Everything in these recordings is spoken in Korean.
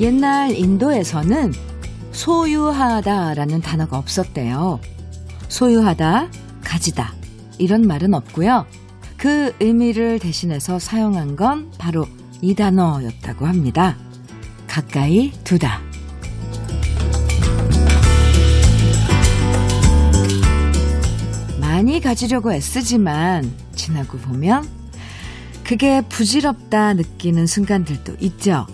옛날 인도에서는 소유하다라는 단어가 없었대요. 소유하다, 가지다, 이런 말은 없고요. 그 의미를 대신해서 사용한 건 바로 이 단어였다고 합니다. 가까이 두다. 많이 가지려고 애쓰지만 지나고 보면 그게 부질없다 느끼는 순간들도 있죠.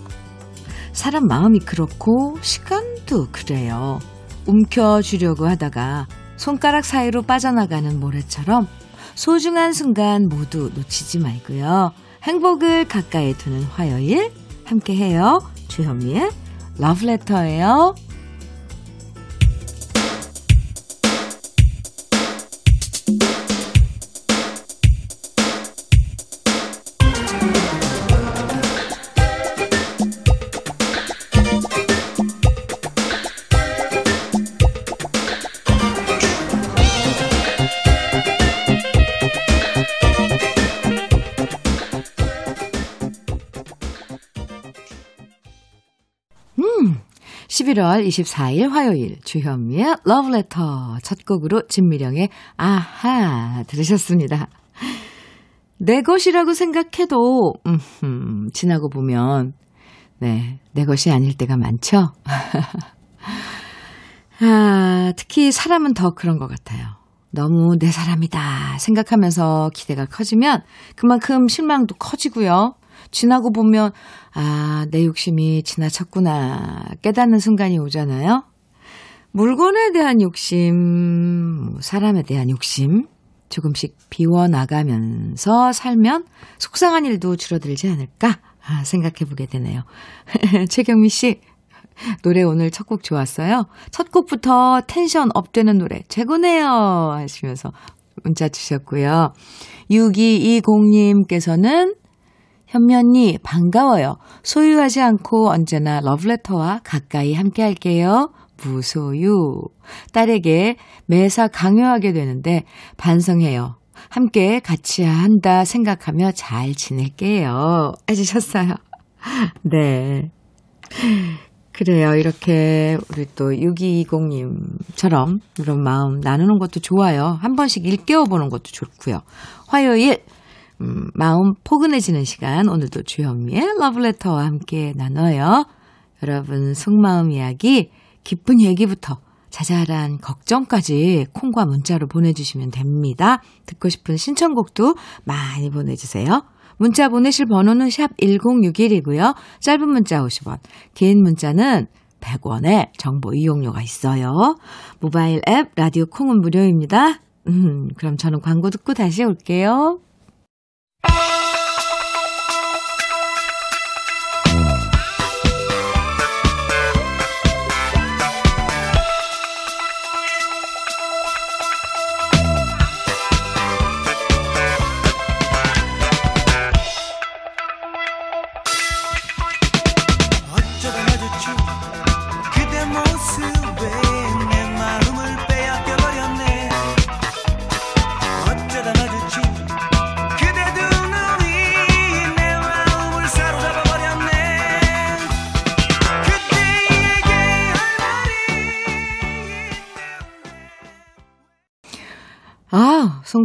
사람 마음이 그렇고 시간도 그래요. 움켜쥐려고 하다가 손가락 사이로 빠져나가는 모래처럼 소중한 순간 모두 놓치지 말고요. 행복을 가까이 두는 화요일 함께 해요. 주현미의 러브레터예요. 11월 24일 화요일 주현미의 러브레터 첫 곡으로 진미령의 아하 들으셨습니다. 내 것이라고 생각해도 음, 지나고 보면 네, 내 것이 아닐 때가 많죠. 아, 특히 사람은 더 그런 것 같아요. 너무 내 사람이다 생각하면서 기대가 커지면 그만큼 실망도 커지고요. 지나고 보면, 아, 내 욕심이 지나쳤구나. 깨닫는 순간이 오잖아요. 물건에 대한 욕심, 뭐 사람에 대한 욕심, 조금씩 비워나가면서 살면 속상한 일도 줄어들지 않을까 아, 생각해 보게 되네요. 최경미 씨, 노래 오늘 첫 곡 좋았어요. 첫 곡부터 텐션 업되는 노래 최고네요. 하시면서 문자 주셨고요. 6220님께서는 현면이 반가워요. 소유하지 않고 언제나 러브레터와 가까이 함께 할게요. 무소유. 딸에게 매사 강요하게 되는데 반성해요. 함께 같이 한다 생각하며 잘 지낼게요. 해주셨어요. 네. 그래요. 이렇게 우리 또 6220님처럼 이런 마음 나누는 것도 좋아요. 한 번씩 일깨워보는 것도 좋고요. 화요일 음, 마음 포근해지는 시간 오늘도 주현미의 러브레터와 함께 나눠요. 여러분 속마음 이야기 기쁜 얘기부터 자잘한 걱정까지 콩과 문자로 보내주시면 됩니다. 듣고 싶은 신청곡도 많이 보내주세요. 문자 보내실 번호는 샵 1061이고요. 짧은 문자 50원, 긴 문자는 100원의 정보 이용료가 있어요. 모바일 앱 라디오 콩은 무료입니다. 음, 그럼 저는 광고 듣고 다시 올게요.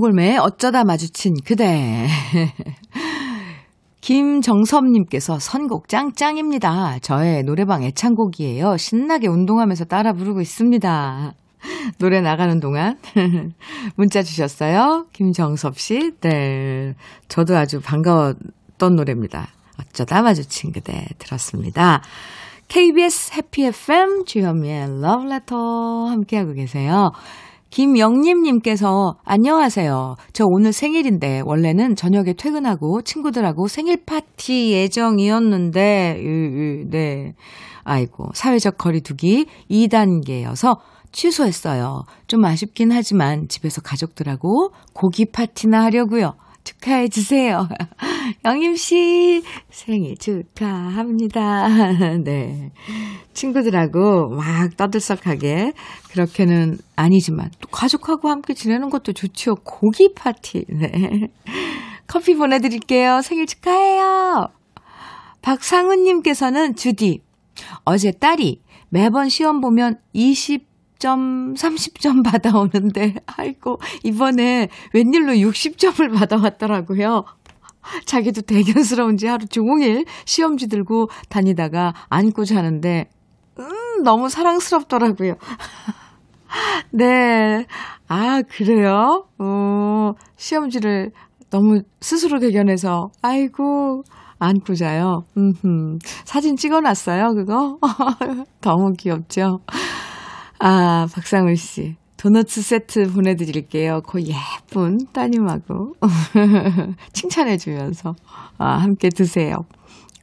송골매의 어쩌다 마주친 그대. 김정섭님께서 선곡 짱짱입니다. 저의 노래방 애창곡이에요. 신나게 운동하면서 따라 부르고 있습니다. 노래 나가는 동안 문자 주셨어요. 김정섭 씨. 네. 저도 아주 반가웠던 노래입니다. 어쩌다 마주친 그대 들었습니다. KBS 해피 FM 주현미의 러브레터 함께하고 계세요. 김영림님께서 안녕하세요. 저 오늘 생일인데 원래는 저녁에 퇴근하고 친구들하고 생일 파티 예정이었는데 네. 아이고 사회적 거리두기 2단계여서 취소했어요. 좀 아쉽긴 하지만 집에서 가족들하고 고기 파티나 하려고요. 축하해 주세요. 영임 씨, 생일 축하합니다. 네. 친구들하고 막 떠들썩하게, 그렇게는 아니지만, 또 가족하고 함께 지내는 것도 좋죠. 고기 파티. 네. 커피 보내 드릴게요. 생일 축하해요. 박상은님께서는 주디, 어제 딸이 매번 시험 보면 20 점, 30점 받아오는데, 아이고, 이번에 웬일로 60점을 받아왔더라고요. 자기도 대견스러운지 하루 종일 시험지 들고 다니다가 안고 자는데, 음, 너무 사랑스럽더라고요. 네. 아, 그래요? 어, 시험지를 너무 스스로 대견해서, 아이고, 안고 자요. 음흠. 사진 찍어 놨어요, 그거? 너무 귀엽죠? 아, 박상울 씨. 도너츠 세트 보내드릴게요. 그 예쁜 따님하고. 칭찬해주면서, 아, 함께 드세요.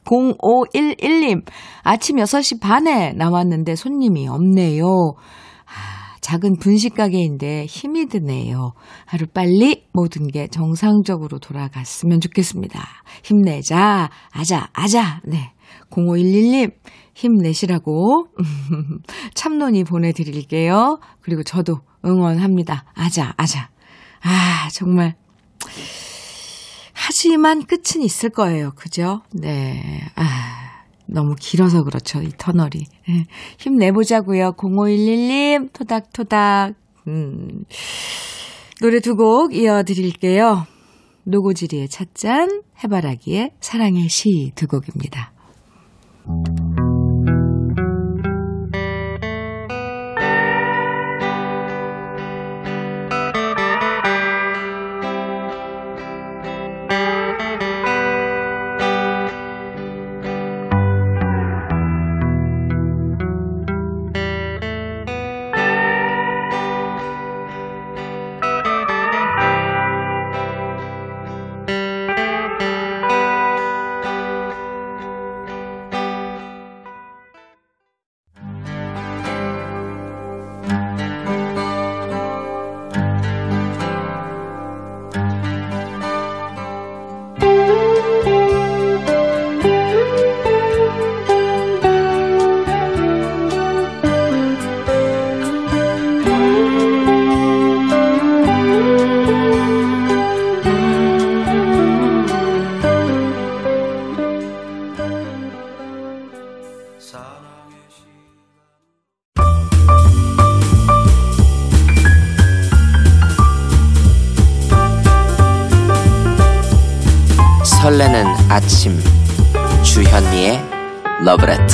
0511님, 아침 6시 반에 나왔는데 손님이 없네요. 작은 분식 가게인데 힘이 드네요. 하루 빨리 모든 게 정상적으로 돌아갔으면 좋겠습니다. 힘내자, 아자, 아자. 네. 0511님, 힘내시라고 참론이 보내드릴게요. 그리고 저도 응원합니다. 아자, 아자. 아, 정말. 하지만 끝은 있을 거예요. 그죠? 네. 아. 너무 길어서 그렇죠. 이 터널이. 네. 힘내보자고요. 0511님 토닥토닥. 음. 노래 두 곡 이어드릴게요. 노고지리의 찻잔, 해바라기의 사랑의 시 두 곡입니다. Thank you. 설레는 아침. 주현미의 러브레터.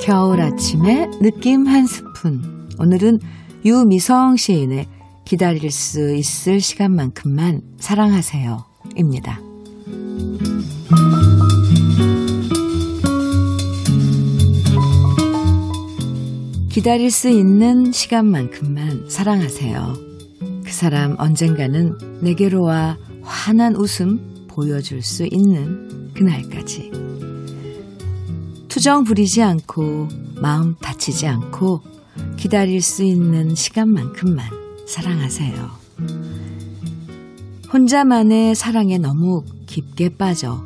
겨울 아침에 느낌 한 스푼. 오늘은 유미성 시인의 기다릴 수 있을 시간만큼만 사랑하세요 입니다. 기다릴 수 있는 시간만큼만 사랑하세요. 그 사람 언젠가는 내게로 와 환한 웃음 보여줄 수 있는 그날까지. 투정 부리지 않고 마음 다치지 않고 기다릴 수 있는 시간만큼만 사랑하세요. 혼자만의 사랑에 너무 깊게 빠져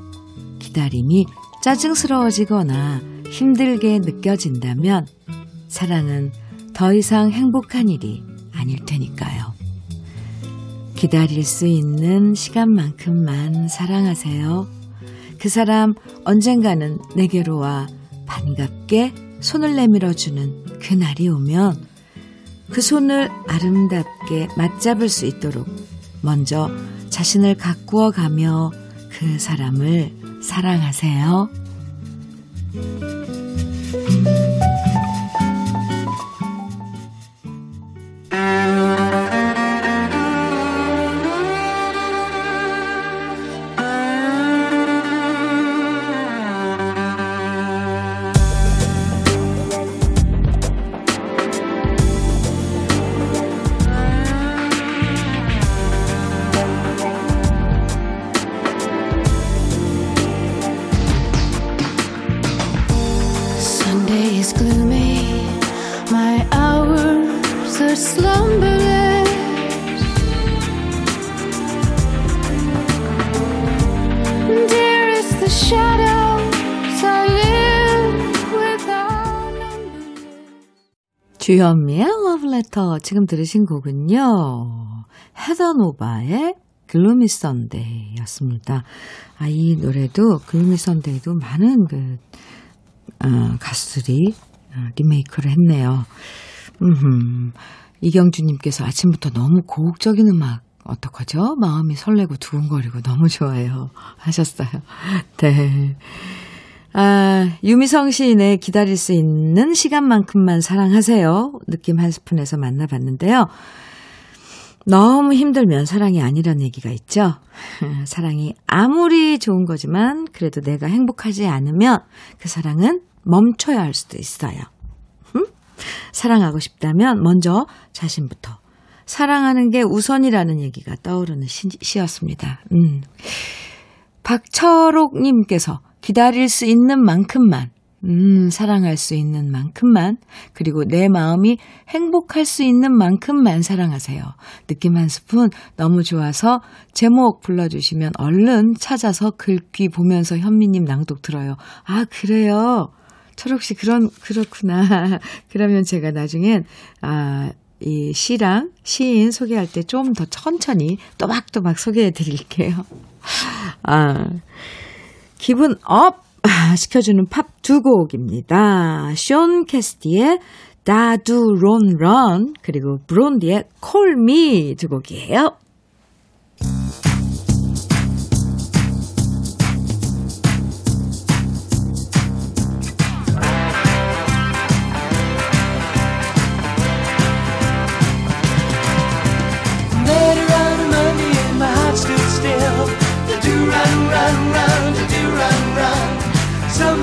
기다림이 짜증스러워지거나 힘들게 느껴진다면 사랑은 더 이상 행복한 일이 아닐 테니까요. 기다릴 수 있는 시간만큼만 사랑하세요. 그 사람 언젠가는 내게로 와 반갑게 손을 내밀어주는 그날이 오면 그 손을 아름답게 맞잡을 수 있도록 먼저 자신을 가꾸어 가며 그 사람을 사랑하세요. 주현미의 러브레터 지금 들으신 곡은요. 헤더 노바의 Gloomy Sunday 였습니다. 아, 이 노래도 Gloomy Sunday도 많은 그, 어, 가수들이 어, 리메이크를 했네요. 음, 이경주님께서 아침부터 너무 고혹적인 음악 어떡하죠? 마음이 설레고 두근거리고 너무 좋아요. 하셨어요. 네. 아, 유미성 시인의 기다릴 수 있는 시간만큼만 사랑하세요. 느낌 한 스푼에서 만나봤는데요. 너무 힘들면 사랑이 아니란 얘기가 있죠. 사랑이 아무리 좋은 거지만 그래도 내가 행복하지 않으면 그 사랑은 멈춰야 할 수도 있어요. 음? 사랑하고 싶다면 먼저 자신부터 사랑하는 게 우선이라는 얘기가 떠오르는 시, 시였습니다. 음. 박철옥님께서 기다릴 수 있는 만큼만 음, 사랑할 수 있는 만큼만, 그리고 내 마음이 행복할 수 있는 만큼만 사랑하세요. 느낌 한 스푼 너무 좋아서 제목 불러주시면 얼른 찾아서 글귀 보면서 현미님 낭독 들어요. 아, 그래요? 철옥 씨, 그런, 그렇구나. 그러면 제가 나중엔, 아, 이 시랑 시인 소개할 때 좀 더 천천히 또박또박 소개해 드릴게요. 아, 기분 업! 시켜주는 팝 두 곡입니다. 쇼 캐스티의 다두 론런 그리고 브론디의 콜미 두 곡이에요. 주현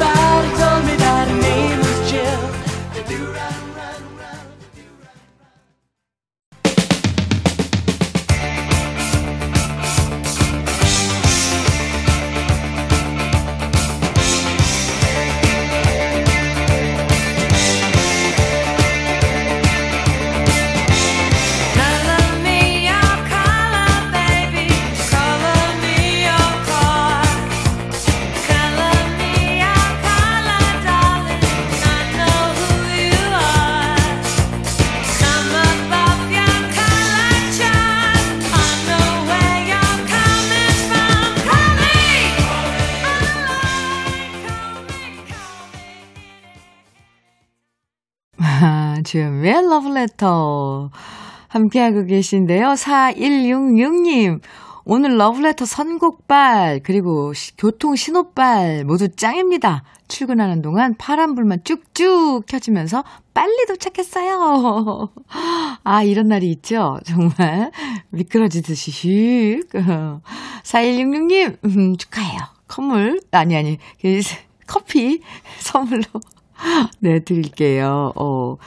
러브레터. 함께하고 계신데요. 4166님. 오늘 러브레터 선곡발, 그리고 시, 교통 신호발 모두 짱입니다. 출근하는 동안 파란불만 쭉쭉 켜지면서 빨리 도착했어요. 아, 이런 날이 있죠? 정말 미끄러지듯이 슉. 4166님, 음, 축하해요. 선물, 아니, 아니, 그, 커피 선물로 네, 드릴게요. 어.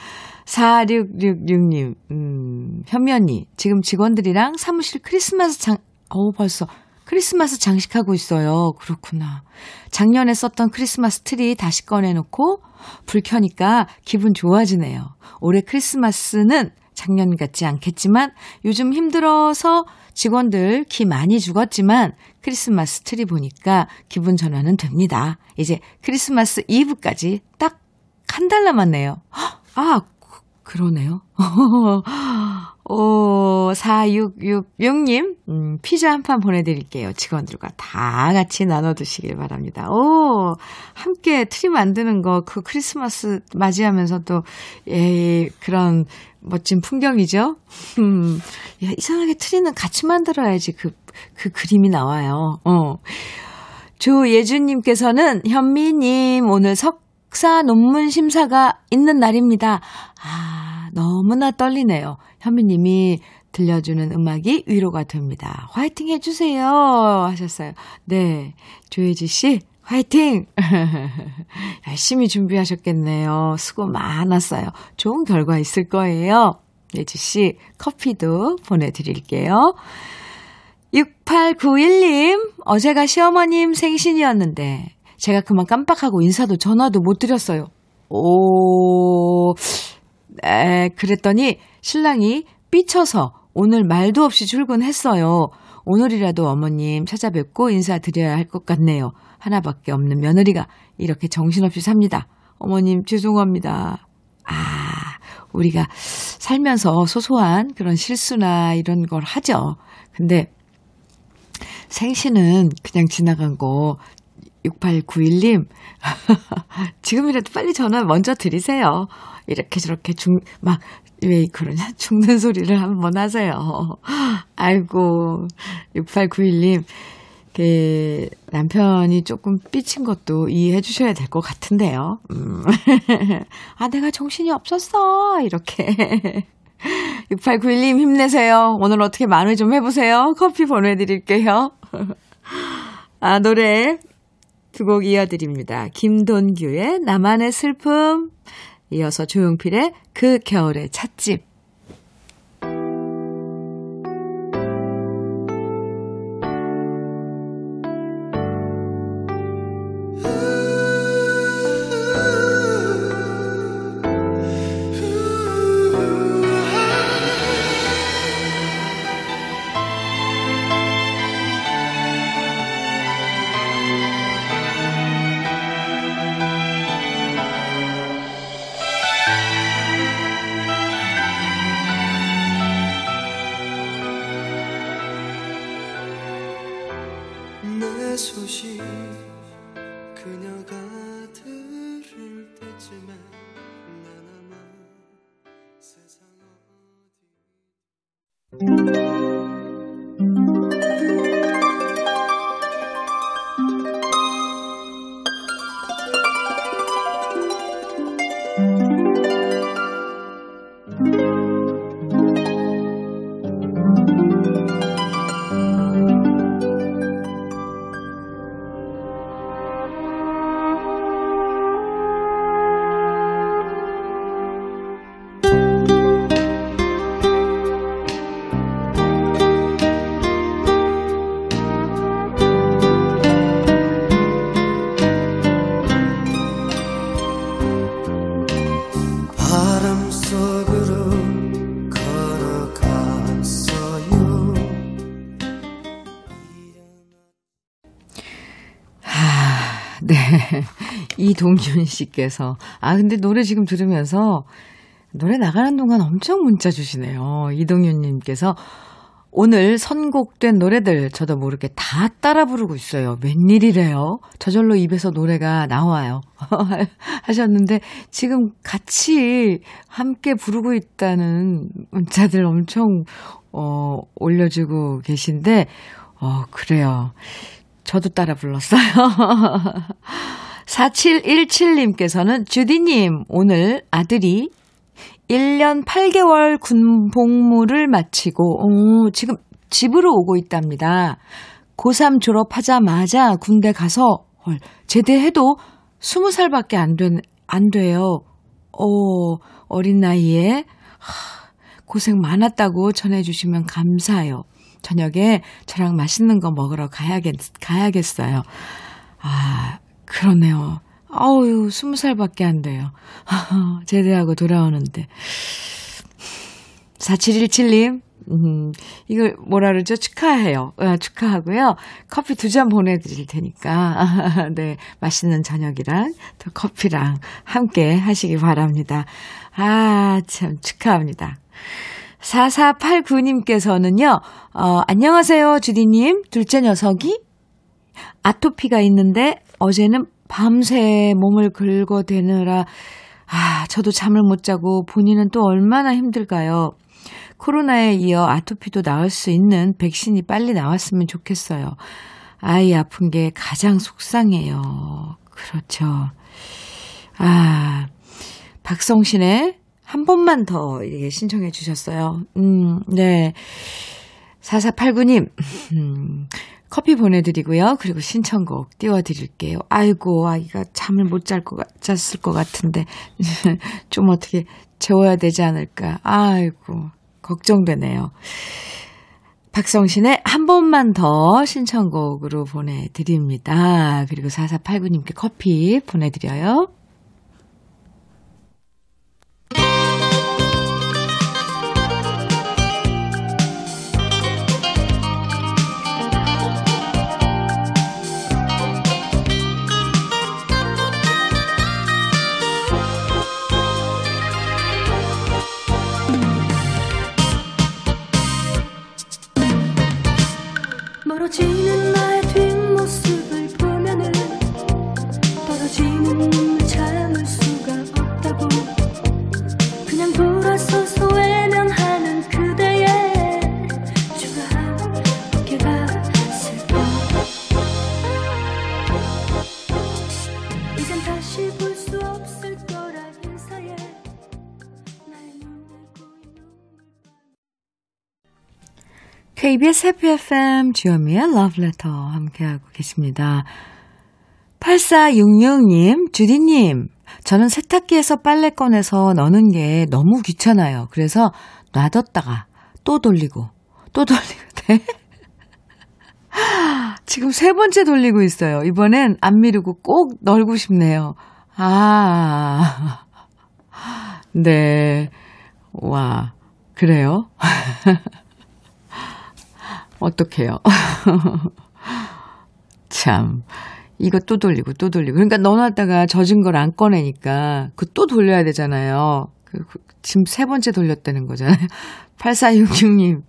4666님, 음, 현미 언니, 지금 직원들이랑 사무실 크리스마스 장, 어 벌써 크리스마스 장식하고 있어요. 그렇구나. 작년에 썼던 크리스마스 트리 다시 꺼내놓고 불 켜니까 기분 좋아지네요. 올해 크리스마스는 작년 같지 않겠지만 요즘 힘들어서 직원들 기 많이 죽었지만 크리스마스 트리 보니까 기분 전환은 됩니다. 이제 크리스마스 이브까지 딱 한 달 남았네요. 아, 그러네요. 오, 4666님, 음, 피자 한 판 보내드릴게요. 직원들과 다 같이 나눠 드시길 바랍니다. 오, 함께 트리 만드는 거, 그 크리스마스 맞이하면서 또, 예, 그런 멋진 풍경이죠? 음, 야, 이상하게 트리는 같이 만들어야지 그, 그 그림이 나와요. 어. 조예준님께서는 현미님, 오늘 석 사 논문 심사가 있는 날입니다. 아, 너무나 떨리네요. 현미님이 들려주는 음악이 위로가 됩니다. 화이팅 해주세요. 하셨어요. 네. 조혜지 씨, 화이팅! 열심히 준비하셨겠네요. 수고 많았어요. 좋은 결과 있을 거예요. 예지 씨, 커피도 보내드릴게요. 6891님, 어제가 시어머님 생신이었는데, 제가 그만 깜빡하고 인사도 전화도 못 드렸어요. 오, 에, 그랬더니 신랑이 삐쳐서 오늘 말도 없이 출근했어요. 오늘이라도 어머님 찾아뵙고 인사드려야 할 것 같네요. 하나밖에 없는 며느리가 이렇게 정신없이 삽니다. 어머님 죄송합니다. 아, 우리가 살면서 소소한 그런 실수나 이런 걸 하죠. 근데 생신은 그냥 지나간 거 6891님, 지금이라도 빨리 전화 먼저 드리세요. 이렇게 저렇게 중, 막, 왜 그러냐? 죽는 소리를 한번 하세요. 아이고, 6891님, 그, 남편이 조금 삐친 것도 이해해 주셔야 될 것 같은데요. 음. 아, 내가 정신이 없었어. 이렇게. 6891님 힘내세요. 오늘 어떻게 만회 좀 해보세요. 커피 보내드릴게요. 아, 노래 두 곡 이어드립니다. 김돈규의 나만의 슬픔, 이어서 조용필의 그 겨울의 찻집. 이동윤 씨께서. 아, 근데 노래 지금 들으면서 노래 나가는 동안 엄청 문자 주시네요. 이동윤 님께서 오늘 선곡된 노래들 저도 모르게 다 따라 부르고 있어요. 웬일이래요? 저절로 입에서 노래가 나와요. 하셨는데 지금 같이 함께 부르고 있다는 문자들 엄청 어 올려주고 계신데 어 그래요. 저도 따라 불렀어요. 4717님께서는 주디님, 오늘 아들이 1년 8개월 군 복무를 마치고, 오, 지금 집으로 오고 있답니다. 고3 졸업하자마자 군대 가서, 헐, 제대해도 20살 밖에 안, 된, 안 돼요. 어, 어린 나이에, 하, 고생 많았다고 전해주시면 감사해요. 저녁에 저랑 맛있는 거 먹으러 가야겠, 가야겠어요. 아, 그러네요. 아우, 스무 살밖에 안 돼요. 제대하고 돌아오는데. 4717님, 음, 이걸 뭐라 그러죠? 축하해요. 아, 축하하고요. 커피 두 잔 보내드릴 테니까, 네, 맛있는 저녁이랑 또 커피랑 함께 하시기 바랍니다. 아, 참, 축하합니다. 4489님께서는요, 어, 안녕하세요, 주디님. 둘째 녀석이 아토피가 있는데 어제는 밤새 몸을 긁어대느라 아, 저도 잠을 못 자고 본인은 또 얼마나 힘들까요? 코로나에 이어 아토피도 나을 수 있는 백신이 빨리 나왔으면 좋겠어요. 아이 아픈 게 가장 속상해요. 그렇죠. 아, 박성신의 한 번만 더 신청해 주셨어요. 음, 네. 4489님, 음, 커피 보내드리고요. 그리고 신청곡 띄워드릴게요. 아이고, 아이가 잠을 못 잘 것, 잤을 것 같은데, 좀 어떻게 재워야 되지 않을까. 아이고, 걱정되네요. 박성신의 한 번만 더 신청곡으로 보내드립니다. 그리고 4489님께 커피 보내드려요. KBS 해피 FM 주현미의 러브레터 함께하고 계십니다. 8466님, 주디님, 저는 세탁기에서 빨래 꺼내서 넣는 게 너무 귀찮아요. 그래서 놔뒀다가 또 돌리고, 또 돌리고, 네? 지금 세 번째 돌리고 있어요. 이번엔 안 미루고 꼭 널고 싶네요. 아, 네. 와, 그래요? 어떡해요. 참. 이거 또 돌리고 또 돌리고. 그러니까 넣어놨다가 젖은 걸 안 꺼내니까 그 또 돌려야 되잖아요. 그, 그, 지금 세 번째 돌렸다는 거잖아요. 8466님.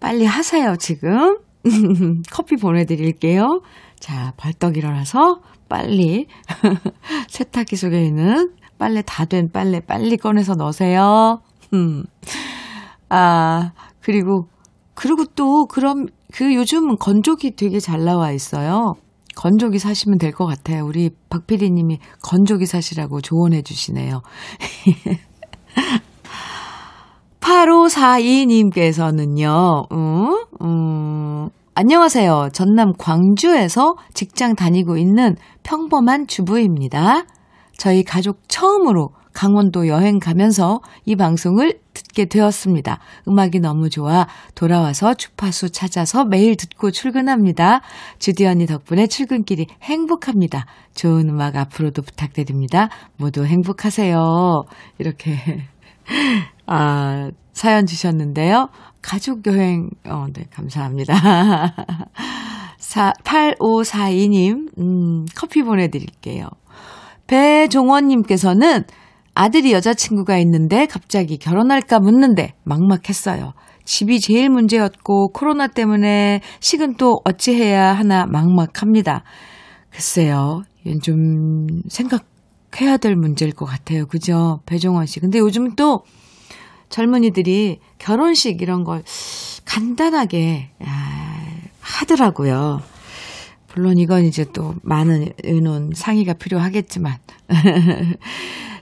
빨리 하세요, 지금. 커피 보내드릴게요. 자, 벌떡 일어나서 빨리 세탁기 속에 있는 빨래 다 된 빨래 빨리 꺼내서 넣으세요. 음. 아, 그리고 그리고 또 그럼 그 요즘 건조기 되게 잘 나와 있어요. 건조기 사시면 될 것 같아요. 우리 박 PD님이 건조기 사시라고 조언해 주시네요. 8542님께서는요, 음, 음, 안녕하세요. 전남 광주에서 직장 다니고 있는 평범한 주부입니다. 저희 가족 처음으로 강원도 여행 가면서 이 방송을 듣게 되었습니다. 음악이 너무 좋아 돌아와서 주파수 찾아서 매일 듣고 출근합니다. 주디 언니 덕분에 출근길이 행복합니다. 좋은 음악 앞으로도 부탁드립니다. 모두 행복하세요. 이렇게 아 사연 주셨는데요. 가족 여행 어, 네 감사합니다. 4, 8542님 음, 커피 보내드릴게요. 배종원님께서는 아들이 여자친구가 있는데 갑자기 결혼할까 묻는데 막막했어요. 집이 제일 문제였고 코로나 때문에 식은 또 어찌해야 하나 막막합니다. 글쎄요. 이건 좀 생각해야 될 문제일 것 같아요. 그죠? 배종원 씨. 근데 요즘 또 젊은이들이 결혼식 이런 걸 간단하게 하더라고요. 물론 이건 이제 또 많은 의논 상의가 필요하겠지만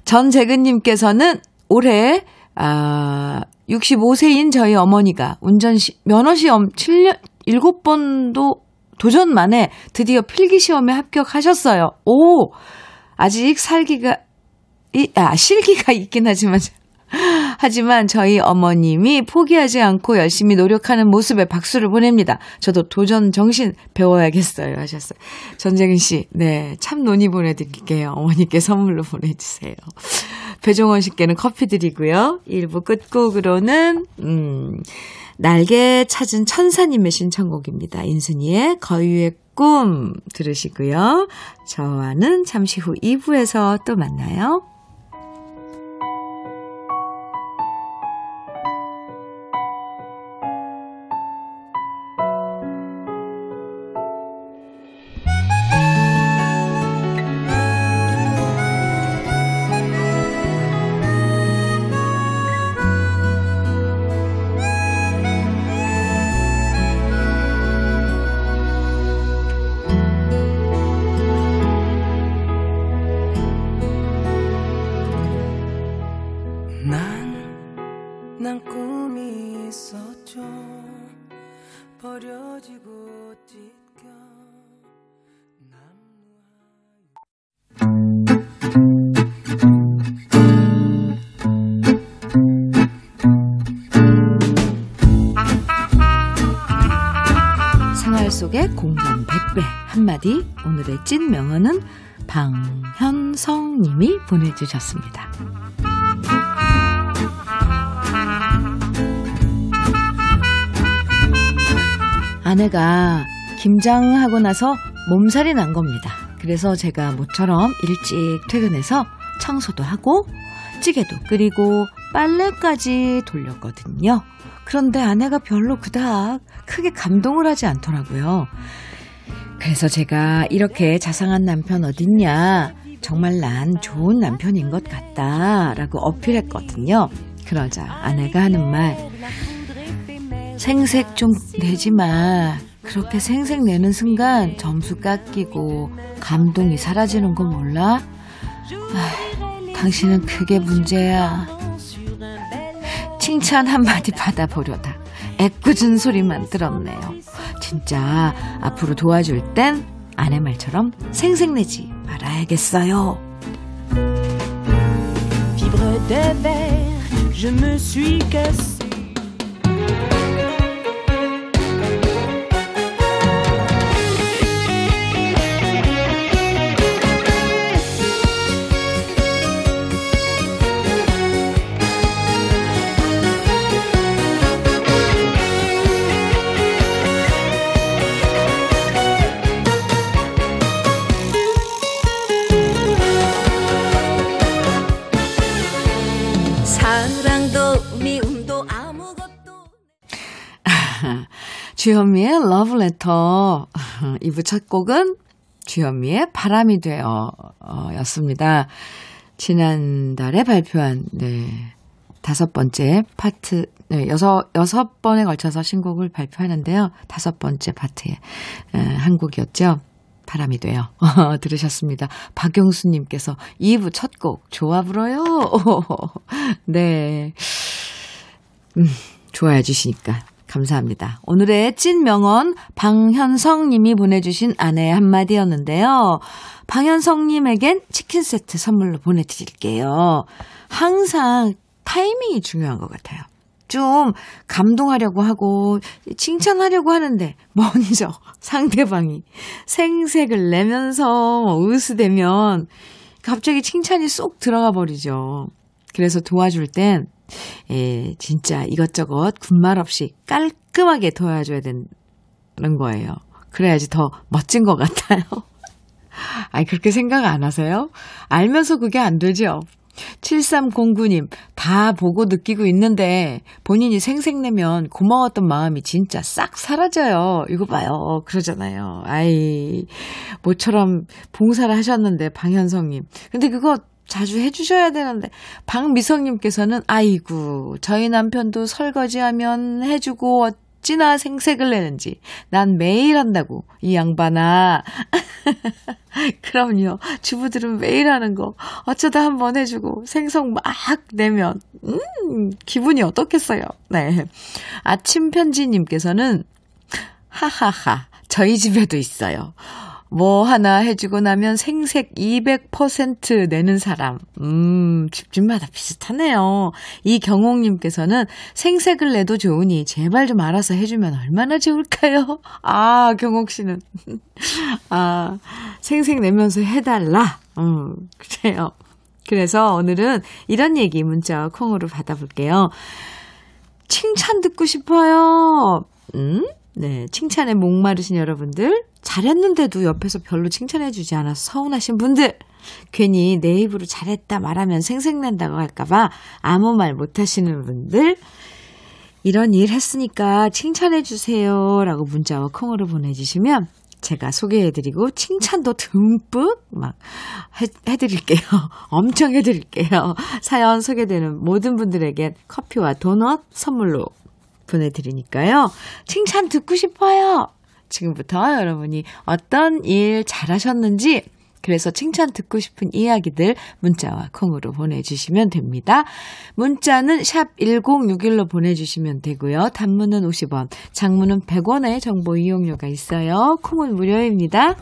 전재근님께서는 올해 아 65세인 저희 어머니가 운전 시, 면허 시험 7년 7번도 도전 만에 드디어 필기 시험에 합격하셨어요. 오 아직 살기가 이, 아 실기가 있긴 하지만 하지만 저희 어머님이 포기하지 않고 열심히 노력하는 모습에 박수를 보냅니다. 저도 도전 정신 배워야겠어요. 하셨어요. 전재근 씨, 네. 참 논의 보내드릴게요. 어머니께 선물로 보내주세요. 배종원 씨께는 커피 드리고요. 1부 끝곡으로는, 음, 날개 찾은 천사님의 신청곡입니다. 인순이의 거유의 꿈 들으시고요. 저와는 잠시 후 2부에서 또 만나요. 속의 공감 100배 한마디 오늘의 찐 명언은 방현성 님이 보내주셨습니다. 아내가 김장하고 나서 몸살이 난 겁니다. 그래서 제가 모처럼 일찍 퇴근해서 청소도 하고 찌개도 끓이고 빨래까지 돌렸거든요. 그런데 아내가 별로 그닥 크게 감동을 하지 않더라고요. 그래서 제가 이렇게 자상한 남편 어딨냐. 정말 난 좋은 남편인 것 같다. 라고 어필했거든요. 그러자 아내가 하는 말. 생색 좀 내지 마. 그렇게 생색 내는 순간 점수 깎이고 감동이 사라지는 거 몰라? 아, 당신은 그게 문제야. 칭찬 한마디 받아보려다 애꿎은 소리만 들었네요. 진짜 앞으로 도와줄 땐 아내 말처럼 생색내지 말아야겠어요. 주현미의 러브레터 2부 첫 곡은 주현미의 바람이 되어 어, 였습니다. 지난달에 발표한 네. 다섯 번째 파트 네, 여섯 여섯 번에 걸쳐서 신곡을 발표하는데요. 다섯 번째 파트의 에, 한 곡이었죠. 바람이 돼요. 들으셨습니다. 박용수님께서 2부 첫곡 좋아 불어요. 네. 음, 좋아해 주시니까 감사합니다. 오늘의 찐 명언 방현성 님이 보내주신 아내의 한마디였는데요. 방현성 님에겐 치킨 세트 선물로 보내드릴게요. 항상 타이밍이 중요한 것 같아요. 좀 감동하려고 하고 칭찬하려고 하는데 먼저 상대방이 생색을 내면서 으스대면 갑자기 칭찬이 쏙 들어가 버리죠. 그래서 도와줄 땐 예, 진짜 이것저것 군말 없이 깔끔하게 도와줘야 되는 거예요. 그래야지 더 멋진 것 같아요. 아니, 그렇게 생각 안 하세요? 알면서 그게 안 되죠? 7309님, 다 보고 느끼고 있는데 본인이 생색내면 고마웠던 마음이 진짜 싹 사라져요. 이거 봐요. 그러잖아요. 아이, 모처럼 봉사를 하셨는데, 방현성님. 근데 그거 자주 해주셔야 되는데 박미성님께서는 아이고 저희 남편도 설거지하면 해주고 어찌나 생색을 내는지 난 매일 한다고 이 양반아. 그럼요. 주부들은 매일 하는 거 어쩌다 한 번 해주고 생성 막 내면 음 기분이 어떻겠어요? 네. 아침 편지님께서는 하하하 저희 집에도 있어요 뭐 하나 해주고 나면 생색 200% 내는 사람. 음, 집집마다 비슷하네요. 이경옥님께서는 생색을 내도 좋으니 제발 좀 알아서 해주면 얼마나 좋을까요? 아, 경옥 씨는. 아, 생색 내면서 해달라. 음, 그래요. 그래서 오늘은 이런 얘기 문자 콩으로 받아볼게요. 칭찬 듣고 싶어요. 음? 네, 칭찬에 목마르신 여러분들, 잘했는데도 옆에서 별로 칭찬해주지 않아서 서운하신 분들, 괜히 내 입으로 잘했다 말하면 생색난다고 할까봐 아무 말 못하시는 분들, 이런 일 했으니까 칭찬해주세요. 라고 문자와 콩으로 보내주시면 제가 소개해드리고 칭찬도 듬뿍 막 해, 해드릴게요. 엄청 해드릴게요. 사연 소개되는 모든 분들에게 커피와 도넛 선물로 보내드리니까요. 칭찬 듣고 싶어요. 지금부터 여러분이 어떤 일 잘하셨는지 그래서 칭찬 듣고 싶은 이야기들 문자와 콩으로 보내주시면 됩니다. 문자는 샵 1061로 보내주시면 되고요. 단문은 50원, 장문은 100원의 정보 이용료가 있어요. 콩은 무료입니다.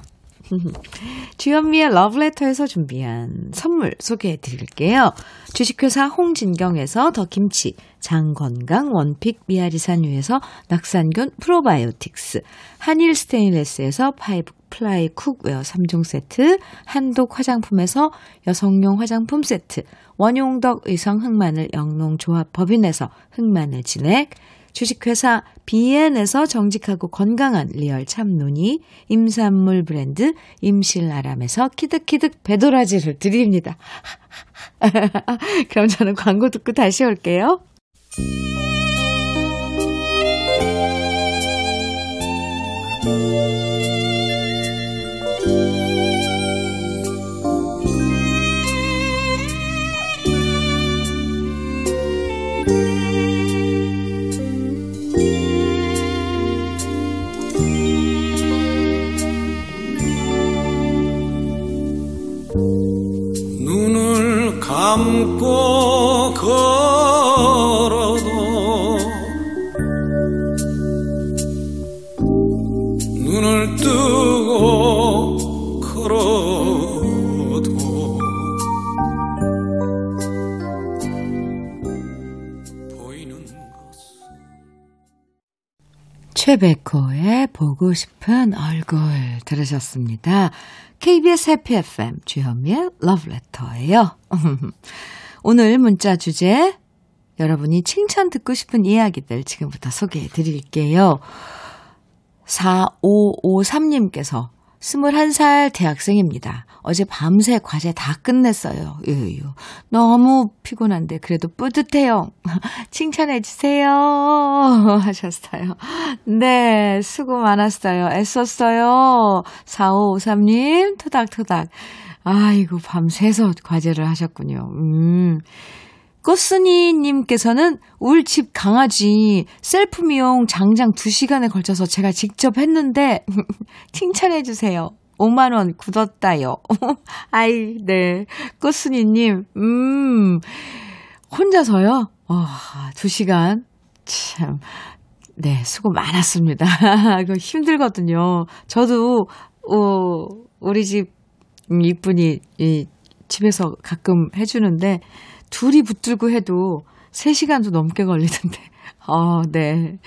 주현미의 러브레터에서 준비한 선물 소개해 드릴게요. 주식회사 홍진경에서 더 김치, 장건강 원픽 미아리산유에서 낙산균 프로바이오틱스, 한일 스테인레스에서 five ply cookware 3종 세트, 한독 화장품에서 여성용 화장품 세트, 원용덕 의성 흑마늘 영농조합 법인에서 흑마늘 진액, 주식회사 비엔에서 정직하고 건강한 리얼 참눈이, 임산물 브랜드 임실아람에서 키득키득 배도라지를 드립니다. 그럼 저는 광고 듣고 다시 올게요. 최백호의 보고 싶은 얼굴 들으셨습니다. KBS 해피 FM 주현미의 러브레터예요. 오늘 문자 주제 여러분이 칭찬 듣고 싶은 이야기들 지금부터 소개해 드릴게요. 4553님께서 21살 대학생입니다. 어제 밤새 과제 다 끝냈어요. 유유. 너무 피곤한데 그래도 뿌듯해요. 칭찬해 주세요. 하셨어요. 네, 수고 많았어요. 애썼어요. 4553님, 토닥토닥. 아이고, 밤새서 과제를 하셨군요. 음. 꽃순이님께서는 울집 강아지 셀프 미용 장장 2시간에 걸쳐서 제가 직접 했는데, 칭찬해주세요. 5만원 굳었다요. 아이, 네. 꽃순이님, 음, 혼자서요? 어, 2시간. 참, 네, 수고 많았습니다. 힘들거든요. 저도, 어, 우리 집 이쁜이, 이, 집에서 가끔 해주는데, 둘이 붙들고 해도 3시간도 넘게 걸리던데. 어, 네.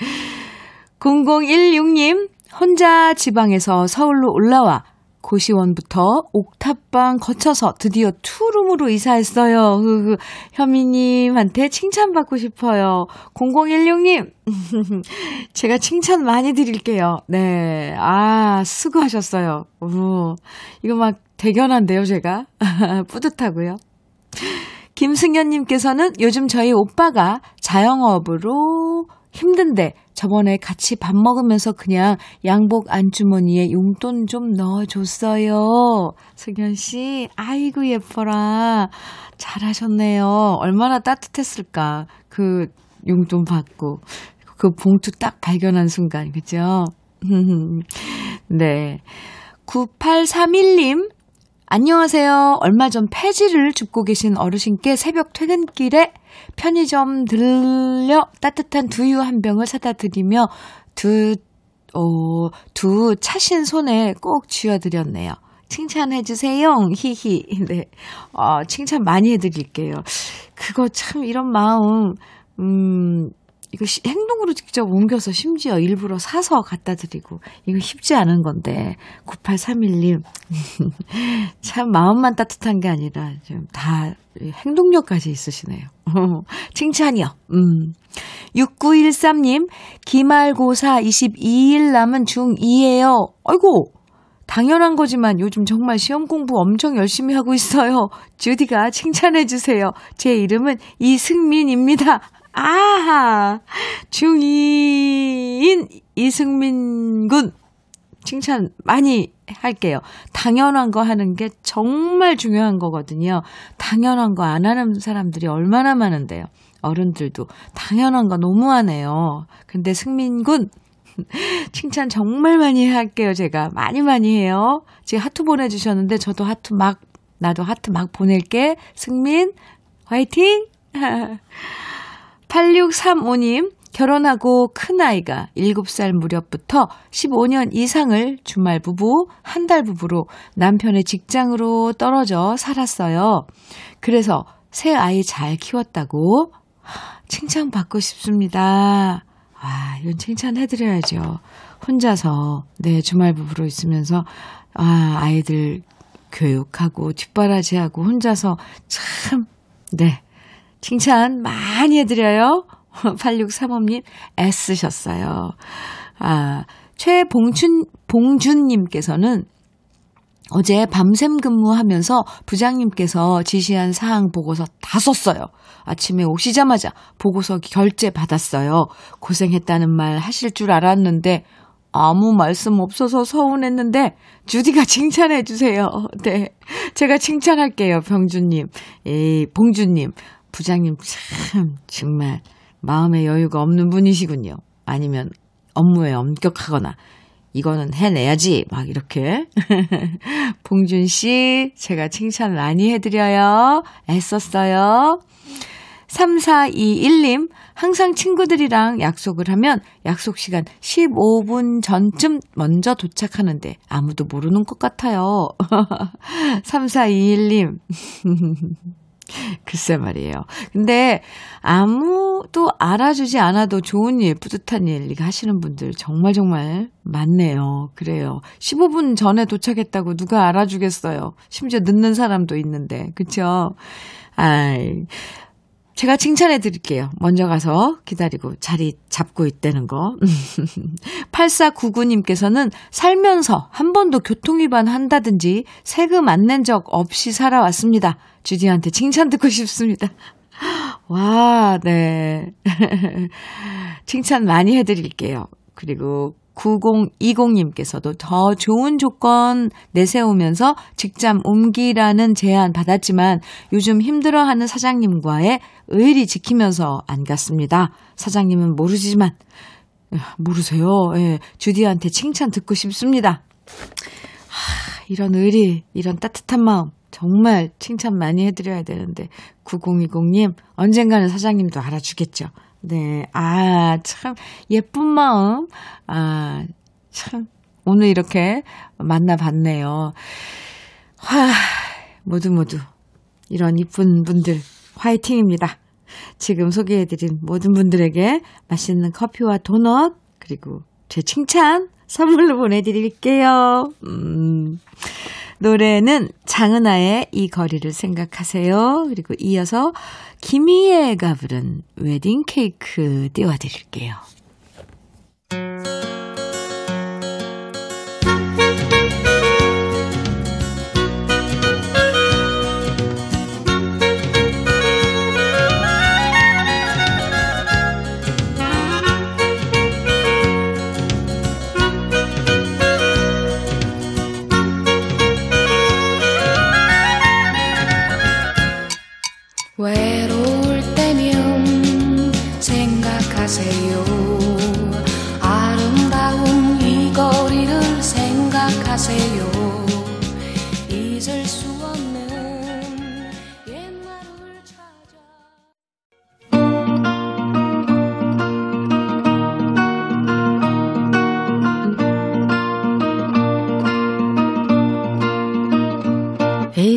0016님, 혼자 지방에서 서울로 올라와 고시원부터 옥탑방 거쳐서 드디어 투룸으로 이사했어요. 흐흐. 현미님한테 칭찬받고 싶어요. 0016님, 제가 칭찬 많이 드릴게요. 네. 아, 수고하셨어요. 오, 이거 막 대견한데요, 제가. 뿌듯하고요. 김승현님께서는 요즘 저희 오빠가 자영업으로 힘든데 저번에 같이 밥 먹으면서 그냥 양복 안주머니에 용돈 좀 넣어줬어요. 승현 씨, 아이고 예뻐라. 잘하셨네요. 얼마나 따뜻했을까. 그 용돈 받고 그 봉투 딱 발견한 순간, 그죠? 네. 9831님, 안녕하세요. 얼마 전 폐지를 줍고 계신 어르신께 새벽 퇴근길에 편의점 들려 따뜻한 두유 한 병을 사다 드리며 두, 어, 두 차신 손에 꼭 쥐어드렸네요. 칭찬해주세요. 히히. 네. 어, 칭찬 많이 해드릴게요. 그거 참 이런 마음, 음, 이거 시, 행동으로 직접 옮겨서 심지어 일부러 사서 갖다 드리고 이거 쉽지 않은 건데 9831님 참 마음만 따뜻한 게 아니라 좀 다 행동력까지 있으시네요. 칭찬이요. 음. 6913님 기말고사 22일 남은 중2예요. 아이고 당연한 거지만 요즘 정말 시험 공부 엄청 열심히 하고 있어요. 주디가 칭찬해 주세요. 제 이름은 이승민입니다. 아하! 중2인 이승민 군. 칭찬 많이 할게요. 당연한 거 하는 게 정말 중요한 거거든요. 당연한 거 안 하는 사람들이 얼마나 많은데요. 어른들도 당연한 거 너무하네요. 근데 승민 군, 칭찬 정말 많이 할게요, 제가. 많이 많이 해요. 지금 하트 보내주셨는데, 저도 하트 막, 나도 하트 막 보낼게. 승민, 화이팅! 8635님, 결혼하고 큰아이가 7살 무렵부터 15년 이상을 주말 부부, 한 달 부부로 남편의 직장으로 떨어져 살았어요. 그래서 새 아이 잘 키웠다고 칭찬받고 싶습니다. 아, 이건 칭찬해드려야죠. 혼자서, 네, 주말 부부로 있으면서, 아, 아이들 교육하고 뒷바라지하고 혼자서 참, 네, 칭찬 많이 해드려요. 8635님, 애쓰셨어요. 아, 최봉춘, 봉준님께서는 어제 밤샘 근무하면서 부장님께서 지시한 사항 보고서 다 썼어요. 아침에 오시자마자 보고서 결제 받았어요. 고생했다는 말 하실 줄 알았는데 아무 말씀 없어서 서운했는데 주디가 칭찬해 주세요. 네. 제가 칭찬할게요. 병주님. 에이, 봉주님. 부장님 참 정말 마음의 여유가 없는 분이시군요. 아니면 업무에 엄격하거나 이거는 해내야지 막 이렇게 봉준 씨 제가 칭찬 많이 해드려요. 애썼어요. 3421님, 항상 친구들이랑 약속을 하면 약속 시간 15분 전쯤 먼저 도착하는데 아무도 모르는 것 같아요. 3421님, 글쎄 말이에요. 근데 아무도 알아주지 않아도 좋은 일, 뿌듯한 일 하시는 분들 정말 정말 많네요. 그래요. 15분 전에 도착했다고 누가 알아주겠어요. 심지어 늦는 사람도 있는데. 그쵸? 아이. 제가 칭찬해 드릴게요. 먼저 가서 기다리고 자리 잡고 있다는 거. 8499님께서는 살면서 한 번도 교통위반 한다든지 세금 안 낸 적 없이 살아왔습니다. 주디한테 칭찬 듣고 싶습니다. 와, 네. 칭찬 많이 해드릴게요. 그리고 9020님께서도 더 좋은 조건 내세우면서 직장 옮기라는 제안 받았지만 요즘 힘들어하는 사장님과의 의리 지키면서 안 갔습니다. 사장님은 모르지만 모르세요. 예, 주디한테 칭찬 듣고 싶습니다. 하, 이런 의리, 이런 따뜻한 마음 정말 칭찬 많이 해드려야 되는데 9020님 언젠가는 사장님도 알아주겠죠. 네. 아, 참, 예쁜 마음. 아, 참, 오늘 이렇게 만나봤네요. 와, 모두 모두, 이런 이쁜 분들, 화이팅입니다. 지금 소개해드린 모든 분들에게 맛있는 커피와 도넛, 그리고 제 칭찬 선물로 보내드릴게요. 음. 노래는 장은아의 이 거리를 생각하세요. 그리고 이어서 김희애가 부른 웨딩 케이크 띄워드릴게요.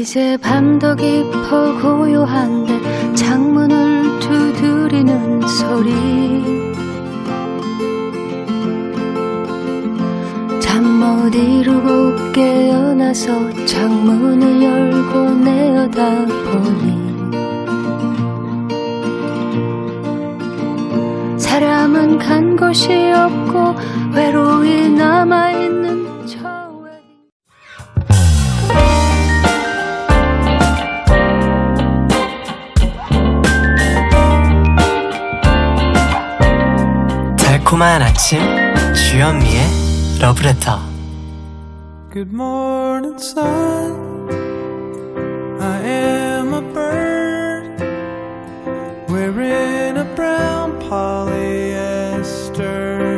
이제 밤도 깊어 고요한데 창문을 두드리는 소리. 잠 못 이루고 깨어나서 창문을 열고 내어다 보니 사람은 간 곳이 없고 외로이 남 달콤한 아침 주현미의 러브레터 Good morning sun I am a bird Wearing a brown polyester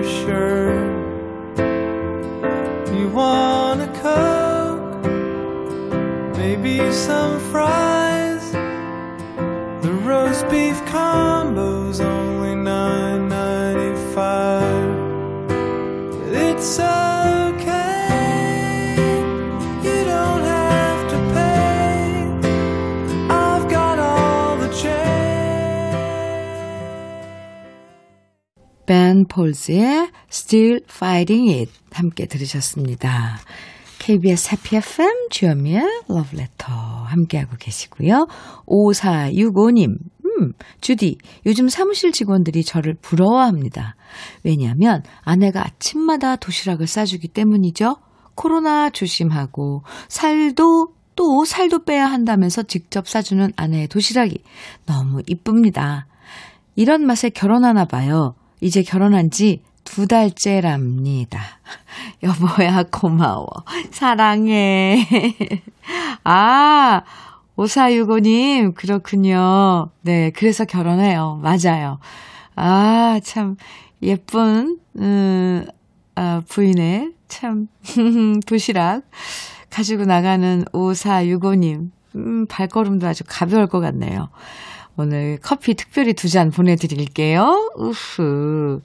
shirt You want a coke Maybe some 폴즈의 Still Fighting It 함께 들으셨습니다. KBS 해피 FM 주현미의 Letter 함께하고 계시고요. 5465님, 음, 주디, 요즘 사무실 직원들이 저를 부러워합니다. 왜냐하면 아내가 아침마다 도시락을 싸주기 때문이죠. 코로나 조심하고 살도 또 살도 빼야 한다면서 직접 싸주는 아내의 도시락이 너무 이쁩니다. 이런 맛에 결혼하나 봐요. 이제 결혼한 지 두 달째랍니다. 여보야, 고마워. 사랑해. 아, 5465님, 그렇군요. 네, 그래서 결혼해요. 맞아요. 아, 참, 예쁜, 음, 아, 부인의 참, 도시락 가지고 나가는 5465님. 음, 발걸음도 아주 가벼울 것 같네요. 오늘 커피 특별히 두 잔 보내드릴게요. 우후.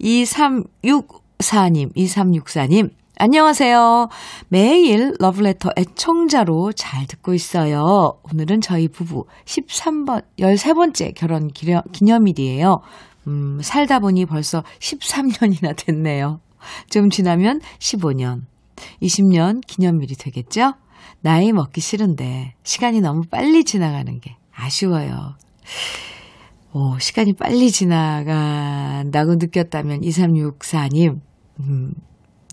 2364님, 2364님. 안녕하세요. 매일 러브레터 애청자로 잘 듣고 있어요. 오늘은 저희 부부 13번, 13번째 결혼 기념, 기념일이에요. 음, 살다 보니 벌써 13년이나 됐네요. 좀 지나면 15년, 20년 기념일이 되겠죠? 나이 먹기 싫은데 시간이 너무 빨리 지나가는 게 아쉬워요. 오, 시간이 빨리 지나간다고 느꼈다면 2364님, 음,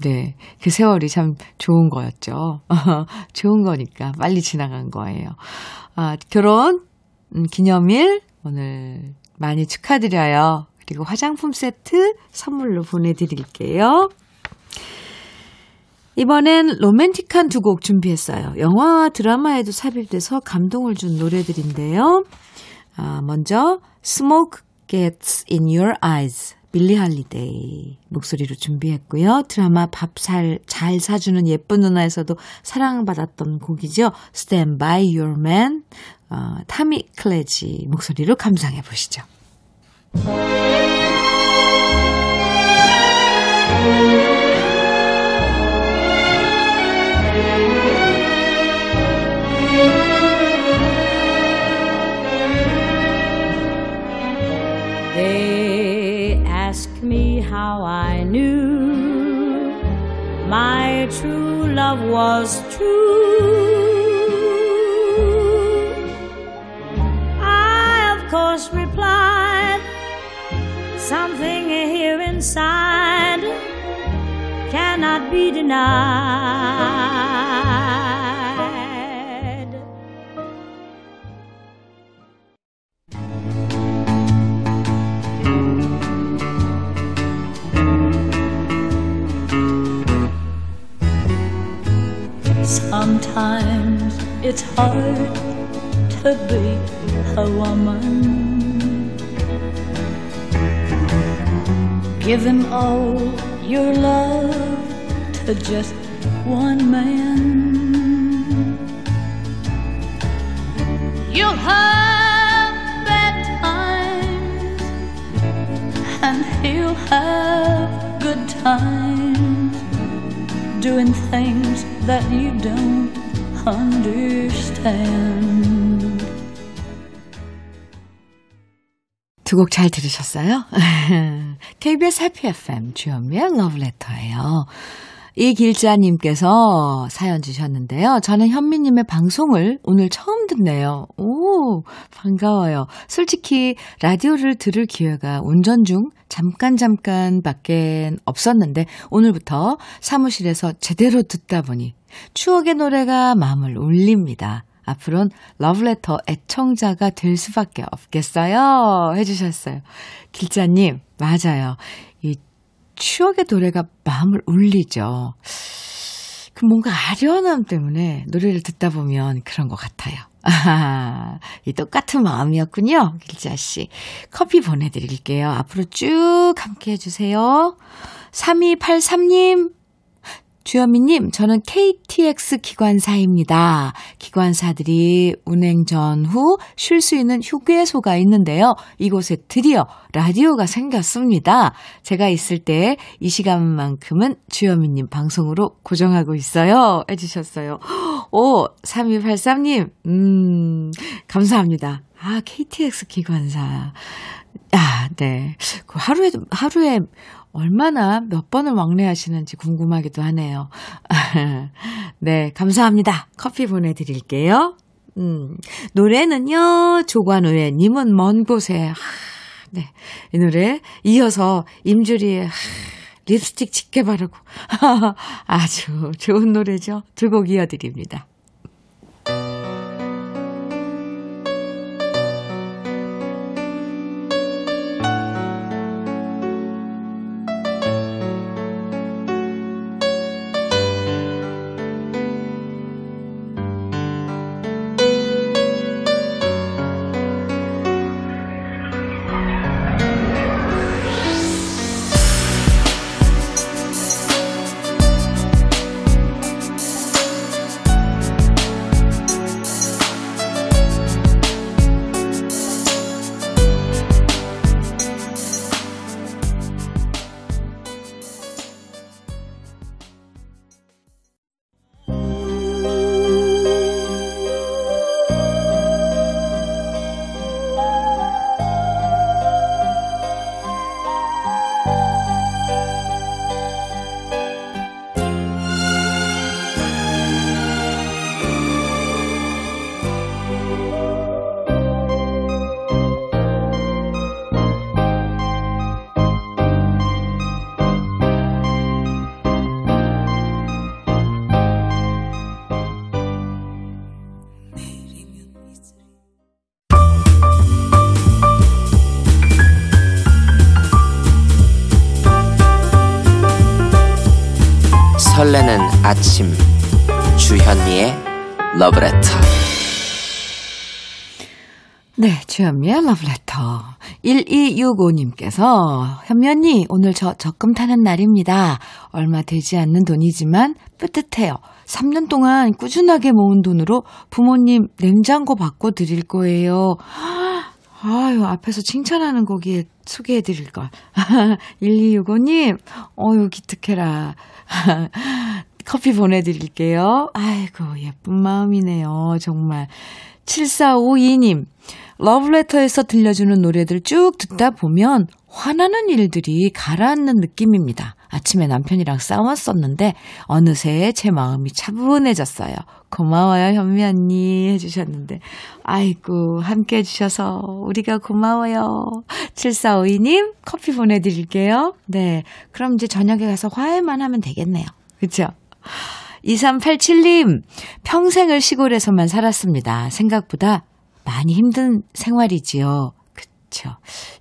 네. 그 세월이 참 좋은 거였죠. 좋은 거니까 빨리 지나간 거예요. 아, 결혼 음, 기념일 오늘 많이 축하드려요. 그리고 화장품 세트 선물로 보내드릴게요. 이번엔 로맨틱한 두 곡 준비했어요. 영화와 드라마에도 삽입돼서 감동을 준 노래들인데요. 아, 먼저 Smoke Gets in Your Eyes 빌리 할리데이 목소리로 준비했고요. 드라마 밥 잘 잘 사주는 예쁜 누나에서도 사랑받았던 곡이죠. Stand by Your Man 어, 타미 클레지 목소리로 감상해 보시죠. Love was true. I, of course, replied, Something here inside cannot be denied. Sometimes it's hard to be a woman. Giving all your love to just one man. You'll have bad times, and he'll have good times doing things that you don't understand. 두 곡 잘 들으셨어요? KBS 해피 FM 주현미의 러브레터예요. 이길자님께서 사연 주셨는데요. 저는 현미님의 방송을 오늘 처음 듣네요. 오, 반가워요. 솔직히 라디오를 들을 기회가 운전 중 잠깐 잠깐 밖에 없었는데 오늘부터 사무실에서 제대로 듣다 보니 추억의 노래가 마음을 울립니다. 앞으론 러브레터 애청자가 될 수밖에 없겠어요. 해주셨어요. 길자님, 맞아요. 이 추억의 노래가 마음을 울리죠. 그 뭔가 아련함 때문에 노래를 듣다 보면 그런 것 같아요. 아하, 이 똑같은 마음이었군요. 길자 씨. 커피 보내드릴게요. 앞으로 쭉 함께 해주세요. 3283님, 주현미님, 저는 KTX 기관사입니다. 기관사들이 운행 전후 쉴 수 있는 휴게소가 있는데요. 이곳에 드디어 라디오가 생겼습니다. 제가 있을 때 이 시간만큼은 주현미님 방송으로 고정하고 있어요. 해주셨어요. 오, 3283님, 음, 감사합니다. 아, KTX 기관사. 아, 네. 그 하루에, 하루에 얼마나 몇 번을 왕래하시는지 궁금하기도 하네요. 네, 감사합니다. 커피 보내드릴게요. 음, 노래는요, 조관우의 님은 먼 곳에, 하, 네. 이 노래 이어서 임주리의 하, 립스틱 짙게 바르고. 아주 좋은 노래죠. 두 곡 이어드립니다. 설레는 아침 주현미의 러브레터 네, 주현미의 러브레터. 1265님께서, 현미 언니, 오늘 저 적금 타는 날입니다. 얼마 되지 않는 돈이지만 뿌듯해요. 3년 동안 꾸준하게 모은 돈으로 부모님 냉장고 바꿔 드릴 거예요. 아유, 앞에서 칭찬하는 거기에 소개해 드릴 걸. 1265님, 어유, 기특해라. 커피 보내드릴게요. 아이고, 예쁜 마음이네요. 정말. 7452님, 러브레터에서 들려주는 노래들 쭉 듣다 보면 화나는 일들이 가라앉는 느낌입니다. 아침에 남편이랑 싸웠었는데 어느새 제 마음이 차분해졌어요. 고마워요, 현미 언니 해주셨는데. 아이고, 함께 해주셔서 우리가 고마워요. 7452님, 커피 보내드릴게요. 네. 그럼 이제 저녁에 가서 화해만 하면 되겠네요. 그쵸? 2387님, 평생을 시골에서만 살았습니다. 생각보다 많이 힘든 생활이지요. 그쵸.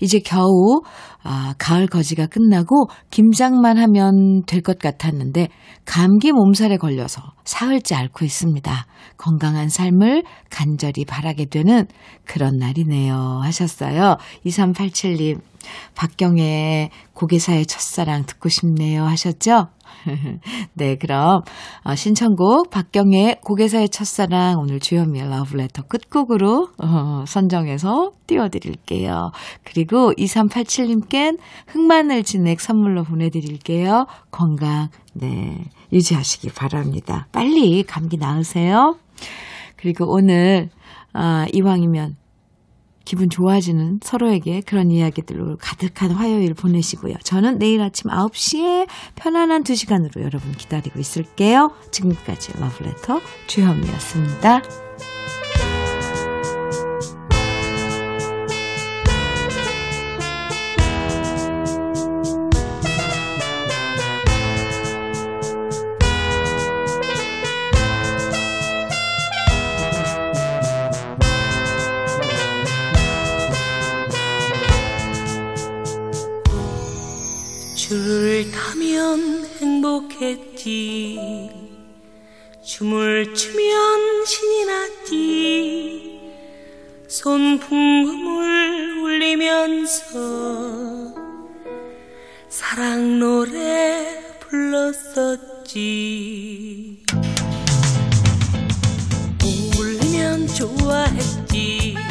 이제 겨우, 아, 가을 거지가 끝나고 김장만 하면 될 것 같았는데, 감기 몸살에 걸려서 사흘째 앓고 있습니다. 건강한 삶을 간절히 바라게 되는 그런 날이네요. 하셨어요. 2387님, 박경의 고개사의 첫사랑 듣고 싶네요. 하셨죠? 네, 그럼 어, 신청곡 박경의 고개사의 첫사랑 오늘 주현미의 러브레터 끝곡으로 어, 선정해서 띄워드릴게요. 그리고 2387님 껜 흑마늘 진액 선물로 보내드릴게요. 건강 네 유지하시기 바랍니다. 빨리 감기 나으세요. 그리고 오늘 아, 이왕이면 기분 좋아지는 서로에게 그런 이야기들로 가득한 화요일 보내시고요. 저는 내일 아침 9시에 편안한 2시간으로 여러분 기다리고 있을게요. 지금까지 러브레터 주현미였습니다. 났디 춤을 추면 신이 났디 손풍금을 울리면서 사랑 노래 불렀었지. 울리면 좋아했지.